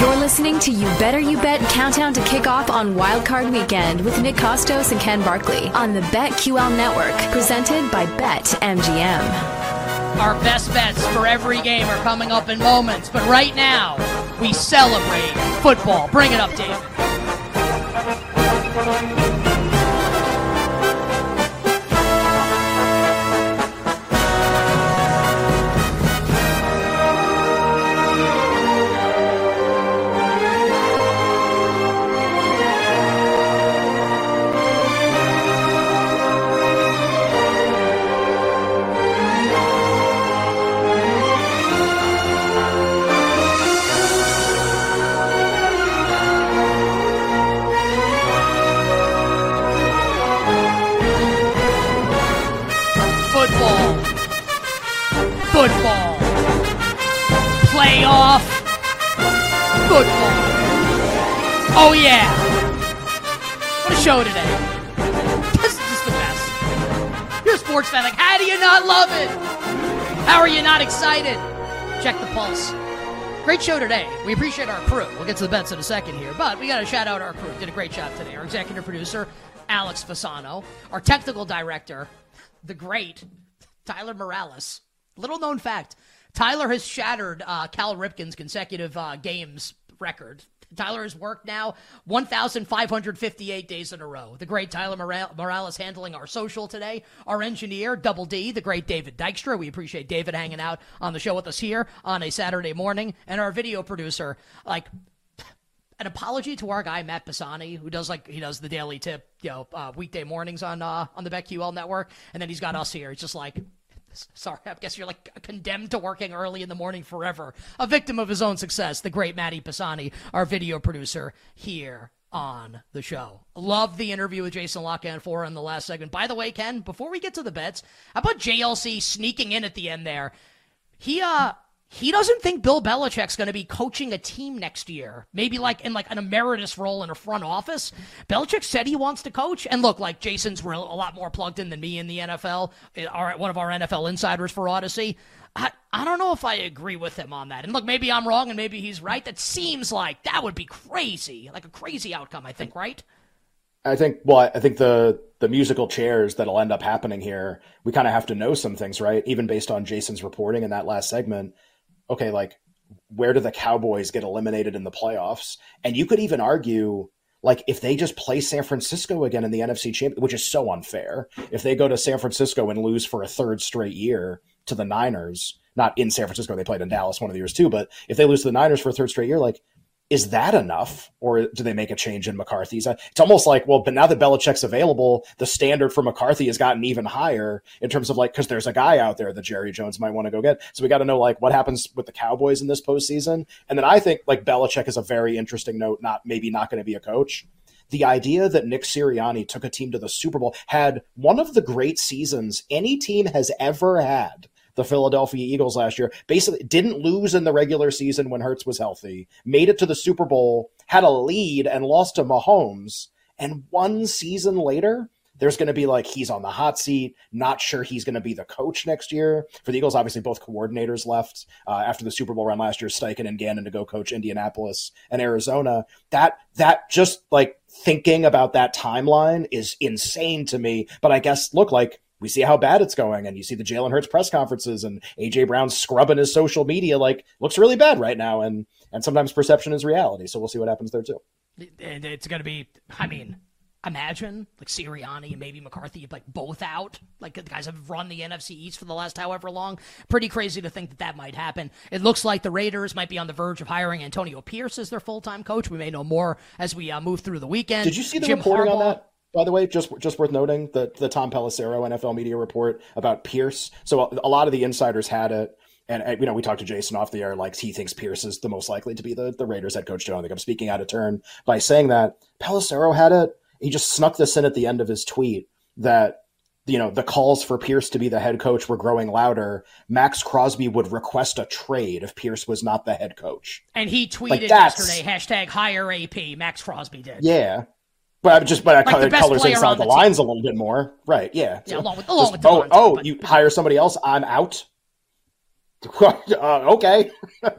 You're listening to You Better You Bet countdown to kick off on Wildcard Weekend with Nick Kostos and Ken Barkley on the BetQL network, presented by BetMGM. Our best bets for every game are coming up in moments, but right now, we celebrate football. Bring it up, David. Football. Oh, yeah. What a show today. This is just the best. You're a sports fan. Like, how do you not love it? How are you not excited? Check the pulse. Great show today. We appreciate our crew. We'll get to the bets in a second here, but we got to shout out our crew. Did a great job today. Our executive producer, Alex Fasano. Our technical director, the great Tyler Morales. Little known fact Tyler has shattered uh, Cal Ripken's consecutive uh, games record. Tyler has worked now 1,558 days in a row. The great Tyler Morales handling our social today. Our engineer, Double D, the great David Dykstra. We appreciate David hanging out on the show with us here on a Saturday morning. And our video producer, like, an apology to our guy Matt Pisani, who does like he does the daily tip, you know, uh, weekday mornings on uh, on the BetQL network, and then he's got us here. It's just like, sorry, I guess you're like condemned to working early in the morning forever. A victim of his own success, the great Matty Pisani, our video producer here on the show. Love the interview with Jason La Canfora in the last segment. By the way, Ken, before we get to the bets, how about JLC sneaking in at the end there? He uh he doesn't think Bill Belichick's going to be coaching a team next year. Maybe like in like an emeritus role in a front office. Belichick said he wants to coach. And look, like Jason's real, a lot more plugged in than me in the NFL. Our, one of our NFL insiders for Audacy. I, I don't know if I agree with him on that. And look, maybe I'm wrong and maybe he's right. That seems like that would be crazy. Like a crazy outcome, I think, right? I think well, I think the the musical chairs that'll end up happening here, we kind of have to know some things, right? Even based on Jason's reporting in that last segment. Okay, like where do the Cowboys get eliminated in the playoffs? And you could even argue like if they just play San Francisco again in the NFC Championship, which is so unfair. If they go to San Francisco and lose for a third straight year to the Niners, not in San Francisco, they played in Dallas one of the years too, but if they lose to the Niners for a third straight year, like is that enough or do they make a change in McCarthy's? It's almost like, well, but now that Belichick's available, the standard for McCarthy has gotten even higher in terms of like, because there's a guy out there that Jerry Jones might want to go get. So we got to know like what happens with the Cowboys in this postseason. And then I think like Belichick is a very interesting note, not maybe not going to be a coach. The idea that Nick Sirianni took a team to the Super Bowl had one of the great seasons any team has ever had the Philadelphia Eagles last year. Basically, didn't lose in the regular season when Hurts was healthy, made it to the Super Bowl, had a lead, and lost to Mahomes. And one season later, there's going to be like he's on the hot seat. Not sure he's going to be the coach next year for the Eagles. Obviously, both coordinators left uh, after the Super Bowl run last year. Steichen and Gannon to go coach Indianapolis and Arizona. That that just like thinking about that timeline is insane to me. But I guess look like we see how bad it's going, and you see the Jalen Hurts press conferences and AJ Brown scrubbing his social media like looks really bad right now, and and sometimes perception is reality. So we'll see what happens there too. And it's going to be, I mean, imagine like Sirianni and maybe McCarthy like both out. Like the guys have run the NFC East for the last however long. Pretty crazy to think that that might happen. It looks like the Raiders might be on the verge of hiring Antonio Pierce as their full time coach. We may know more as we uh, move through the weekend. Did you see the Jim reporting Harbaugh, on that? By the way, just just worth noting the the Tom Pelissero NFL media report about Pierce. So a, a lot of the insiders had it. And, and, you know, we talked to Jason off the air, like he thinks Pierce is the most likely to be the, the Raiders head coach. Joe, I don't think I'm speaking out of turn by saying that. Pelissero had it. He just snuck this in at the end of his tweet that you know the calls for Pierce to be the head coach were growing louder. Maxx Crosby would request a trade if Pierce was not the head coach. And he tweeted Like, yesterday, hashtag hire AP. Maxx Crosby did. Yeah. But I just but I Like color, colors inside the, the lines a little bit more. Right. Yeah. Yeah, So along with- along with oh, oh, you hire somebody else, I'm out. uh, okay.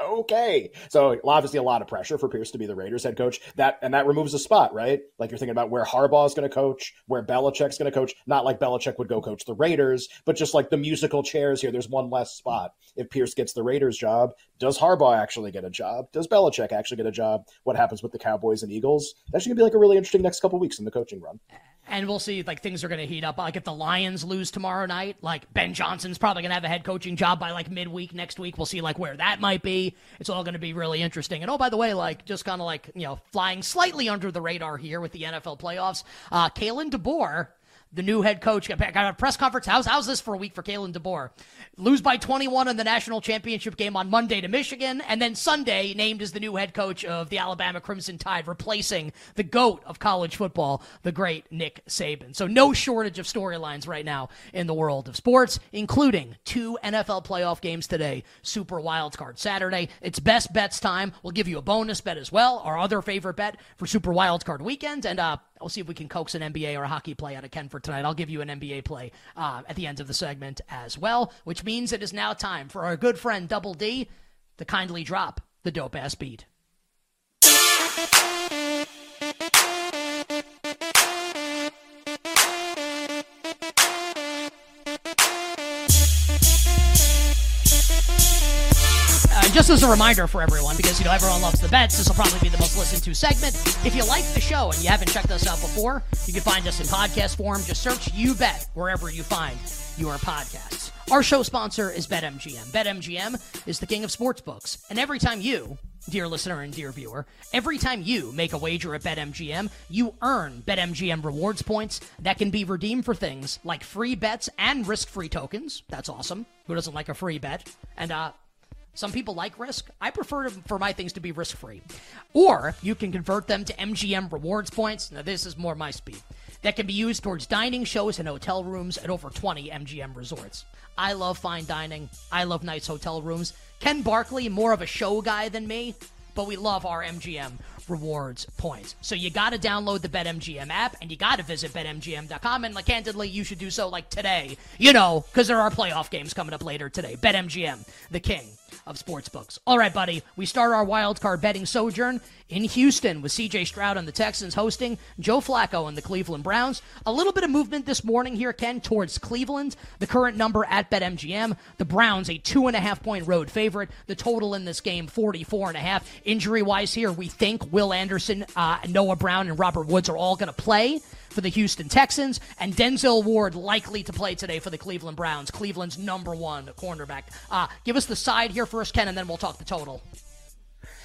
okay. So obviously a lot of pressure for Pierce to be the Raiders head coach. That and that removes a spot, right? Like you're thinking about where Harbaugh is going to coach, where Belichick's going to coach. Not like Belichick would go coach the Raiders, but just like the musical chairs here. There's one less spot. If Pierce gets the Raiders job, does Harbaugh actually get a job? Does Belichick actually get a job? What happens with the Cowboys and Eagles? That's going to be like a really interesting next couple weeks in the coaching run and we'll see like things are going to heat up. Like if the Lions lose tomorrow night, like Ben Johnson's probably going to have a head coaching job by like midweek next week. We'll see like where that might be. It's all going to be really interesting. And oh, by the way, like just kind of like you know flying slightly under the radar here with the NFL playoffs. Uh, Kalen DeBoer the new head coach got a press conference. How's how's this for a week for Kalen DeBoer? Lose by 21 in the national championship game on Monday to Michigan, and then Sunday named as the new head coach of the Alabama Crimson Tide, replacing the goat of college football, the great Nick Saban. So no shortage of storylines right now in the world of sports, including two NFL playoff games today. Super Wild Card Saturday. It's best bets time. We'll give you a bonus bet as well, our other favorite bet for Super Wild Card weekend, and uh, We'll see if we can coax an NBA or a hockey play out of Ken for tonight. I'll give you an NBA play uh, at the end of the segment as well, which means it is now time for our good friend Double D to kindly drop the dope ass beat. Just as a reminder for everyone, because you know everyone loves the bets, this will probably be the most listened to segment. If you like the show and you haven't checked us out before, you can find us in podcast form. Just search "You Bet" wherever you find your podcasts. Our show sponsor is BetMGM. BetMGM is the king of sportsbooks, and every time you, dear listener and dear viewer, every time you make a wager at BetMGM, you earn BetMGM rewards points that can be redeemed for things like free bets and risk-free tokens. That's awesome. Who doesn't like a free bet? And uh, some people like risk. I prefer for my things to be risk free. Or you can convert them to MGM rewards points. Now, this is more my speed. That can be used towards dining shows and hotel rooms at over 20 MGM resorts. I love fine dining. I love nice hotel rooms. Ken Barkley, more of a show guy than me, but we love our MGM rewards points. So you got to download the BetMGM app and you got to visit betmgm.com. And like candidly, you should do so like today, you know, because there are playoff games coming up later today. BetMGM, the king of sportsbooks. All right, buddy, we start our wild card betting sojourn in Houston with CJ Stroud and the Texans hosting Joe Flacco and the Cleveland Browns. A little bit of movement this morning here, Ken, towards Cleveland. The current number at BetMGM. The Browns, a two and a half point road favorite. The total in this game, 44 and a half. Injury wise here, we think Will Anderson, uh, Noah Brown, and Robert Woods are all going to play for the Houston Texans, and Denzel Ward likely to play today for the Cleveland Browns, Cleveland's number one cornerback. Uh, give us the side here first, Ken, and then we'll talk the total.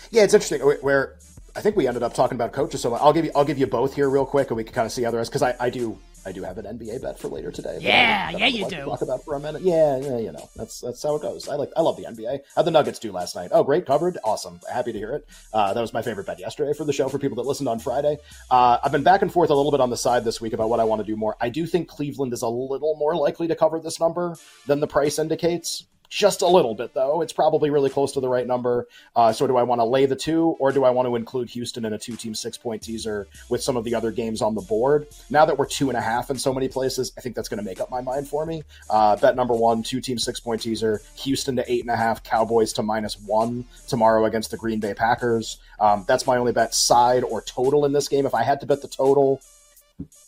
Yeah, it's interesting. Where I think we ended up talking about coaches. So I'll give you I'll give you both here real quick, and we can kind of see how the rest because I, I do I do have an NBA bet for later today. Yeah, yeah, you like do. Talk about for a minute. Yeah, yeah, you know that's that's how it goes. I like I love the NBA. How the Nuggets do last night? Oh, great, covered, awesome. Happy to hear it. Uh, that was my favorite bet yesterday for the show for people that listened on Friday. Uh, I've been back and forth a little bit on the side this week about what I want to do more. I do think Cleveland is a little more likely to cover this number than the price indicates just a little bit though. It's probably really close to the right number. Uh, so do I want to lay the two, or do I want to include Houston in a two-team six-point teaser with some of the other games on the board? Now that we're two and a half in so many places, I think that's going to make up my mind for me. Uh, bet number one, two-team six-point teaser: Houston to eight and a half, Cowboys to minus one tomorrow against the Green Bay Packers. Um, that's my only bet, side or total in this game. If I had to bet the total,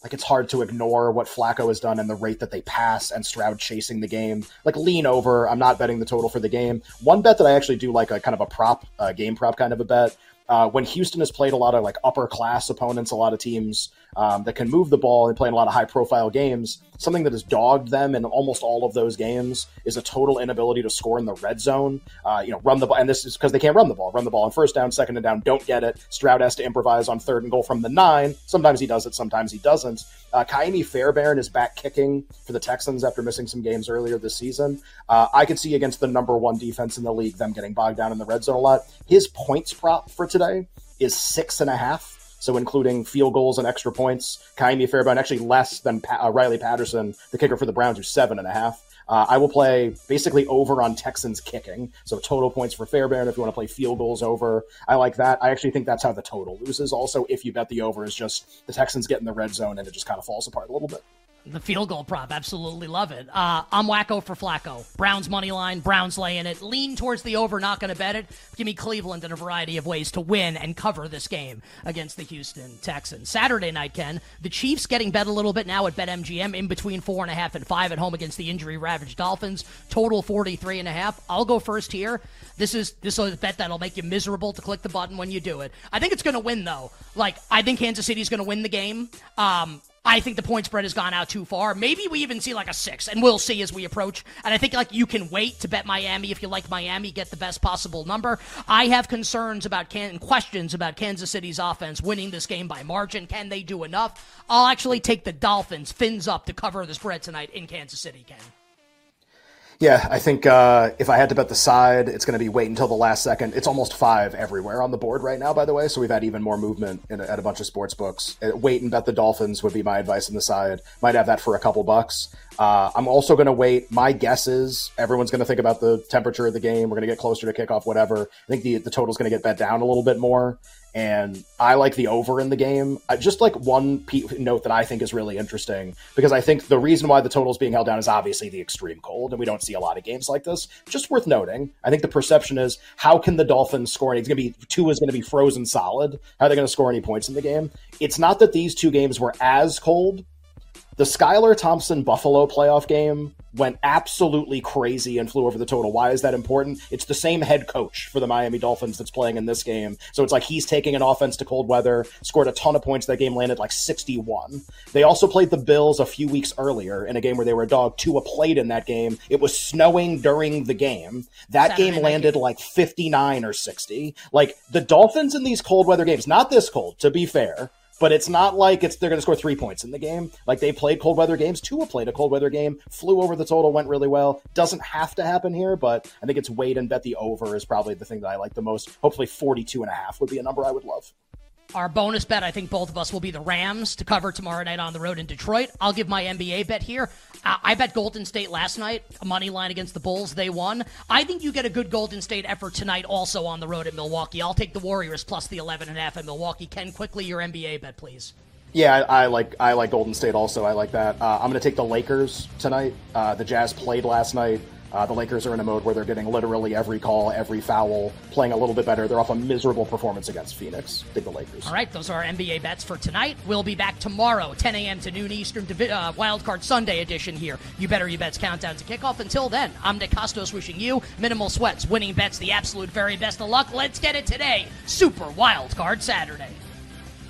like it's hard to ignore what Flacco has done and the rate that they pass and Stroud chasing the game. Like lean over. I'm not betting the total for the game. One bet that I actually do like a kind of a prop, uh, game prop kind of a bet uh, when Houston has played a lot of like upper class opponents, a lot of teams um, that can move the ball and play in a lot of high profile games, something that has dogged them in almost all of those games is a total inability to score in the red zone. Uh, you know, run the ball, and this is because they can't run the ball. Run the ball on first down, second and down, don't get it. Stroud has to improvise on third and goal from the nine. Sometimes he does it, sometimes he doesn't. Uh, Ka'imi Fairbairn is back kicking for the Texans after missing some games earlier this season. Uh, I could see against the number one defense in the league them getting bogged down in the red zone a lot. His points prop for today is six and a half. So including field goals and extra points, Ka'imi Fairbairn actually less than pa- uh, Riley Patterson, the kicker for the Browns, who's seven and a half. Uh, I will play basically over on Texans kicking. So total points for Fairbairn if you want to play field goals over. I like that. I actually think that's how the total loses. Also, if you bet the over is just the Texans get in the red zone and it just kind of falls apart a little bit. The field goal prop, absolutely love it. Uh, I'm wacko for Flacco. Browns money line, Browns laying it. Lean towards the over, not going to bet it. Give me Cleveland in a variety of ways to win and cover this game against the Houston Texans. Saturday night, Ken, the Chiefs getting bet a little bit now at BetMGM, in between four and a half and five at home against the injury ravaged Dolphins. Total 43 and a half. I'll go first here. This is this is a bet that'll make you miserable to click the button when you do it. I think it's going to win though. Like I think Kansas City's going to win the game. Um, I think the point spread has gone out too far. Maybe we even see like a six, and we'll see as we approach. And I think like you can wait to bet Miami if you like Miami, get the best possible number. I have concerns about Can questions about Kansas City's offense winning this game by margin. Can they do enough? I'll actually take the Dolphins fins up to cover the spread tonight in Kansas City. Ken. Yeah, I think uh, if I had to bet the side, it's going to be wait until the last second. It's almost five everywhere on the board right now, by the way. So we've had even more movement in, at a bunch of sports books. Uh, wait and bet the Dolphins would be my advice on the side. Might have that for a couple bucks. Uh, I'm also going to wait. My guess is everyone's going to think about the temperature of the game. We're going to get closer to kickoff, whatever. I think the the total's going to get bet down a little bit more and I like the over in the game. Uh, just like one p- note that I think is really interesting because I think the reason why the total is being held down is obviously the extreme cold, and we don't see a lot of games like this. Just worth noting. I think the perception is how can the Dolphins score? It's going to be two is going to be frozen solid. How are they going to score any points in the game? It's not that these two games were as cold, the Skylar Thompson Buffalo playoff game went absolutely crazy and flew over the total. Why is that important? It's the same head coach for the Miami Dolphins that's playing in this game. So it's like he's taking an offense to cold weather, scored a ton of points. That game landed like 61. They also played the Bills a few weeks earlier in a game where they were a dog. Tua played in that game. It was snowing during the game. That Saturday game landed like 59 or 60. Like the Dolphins in these cold weather games, not this cold, to be fair, but it's not like it's they're going to score three points in the game. Like they played cold weather games. Tua played a cold weather game, flew over the total, went really well. Doesn't have to happen here, but I think it's wait and bet the over is probably the thing that I like the most. Hopefully 42 and a half would be a number I would love. Our bonus bet, I think both of us will be the Rams to cover tomorrow night on the road in Detroit. I'll give my NBA bet here. Uh, I bet Golden State last night, a money line against the Bulls. They won. I think you get a good Golden State effort tonight also on the road at Milwaukee. I'll take the Warriors plus the 11 and a half at Milwaukee. Ken, quickly your NBA bet, please. Yeah, I, I, like I like Golden State also. I like that. Uh, I'm going to take the Lakers tonight. Uh, the Jazz played last night. Uh, the Lakers are in a mode where they're getting literally every call, every foul, playing a little bit better. They're off a miserable performance against Phoenix. Take the Lakers. All right, those are our NBA bets for tonight. We'll be back tomorrow, 10 a.m. to noon Eastern, uh, Wildcard Sunday edition here. You better you bets countdown to kickoff. Until then, I'm Nick Kostos wishing you minimal sweats, winning bets, the absolute very best of luck. Let's get it today. Super Wildcard Saturday.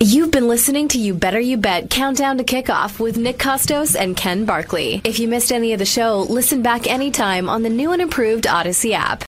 You've been listening to You Better You Bet Countdown to Kickoff with Nick Kostos and Ken Barkley. If you missed any of the show, listen back anytime on the new and improved Audacy app.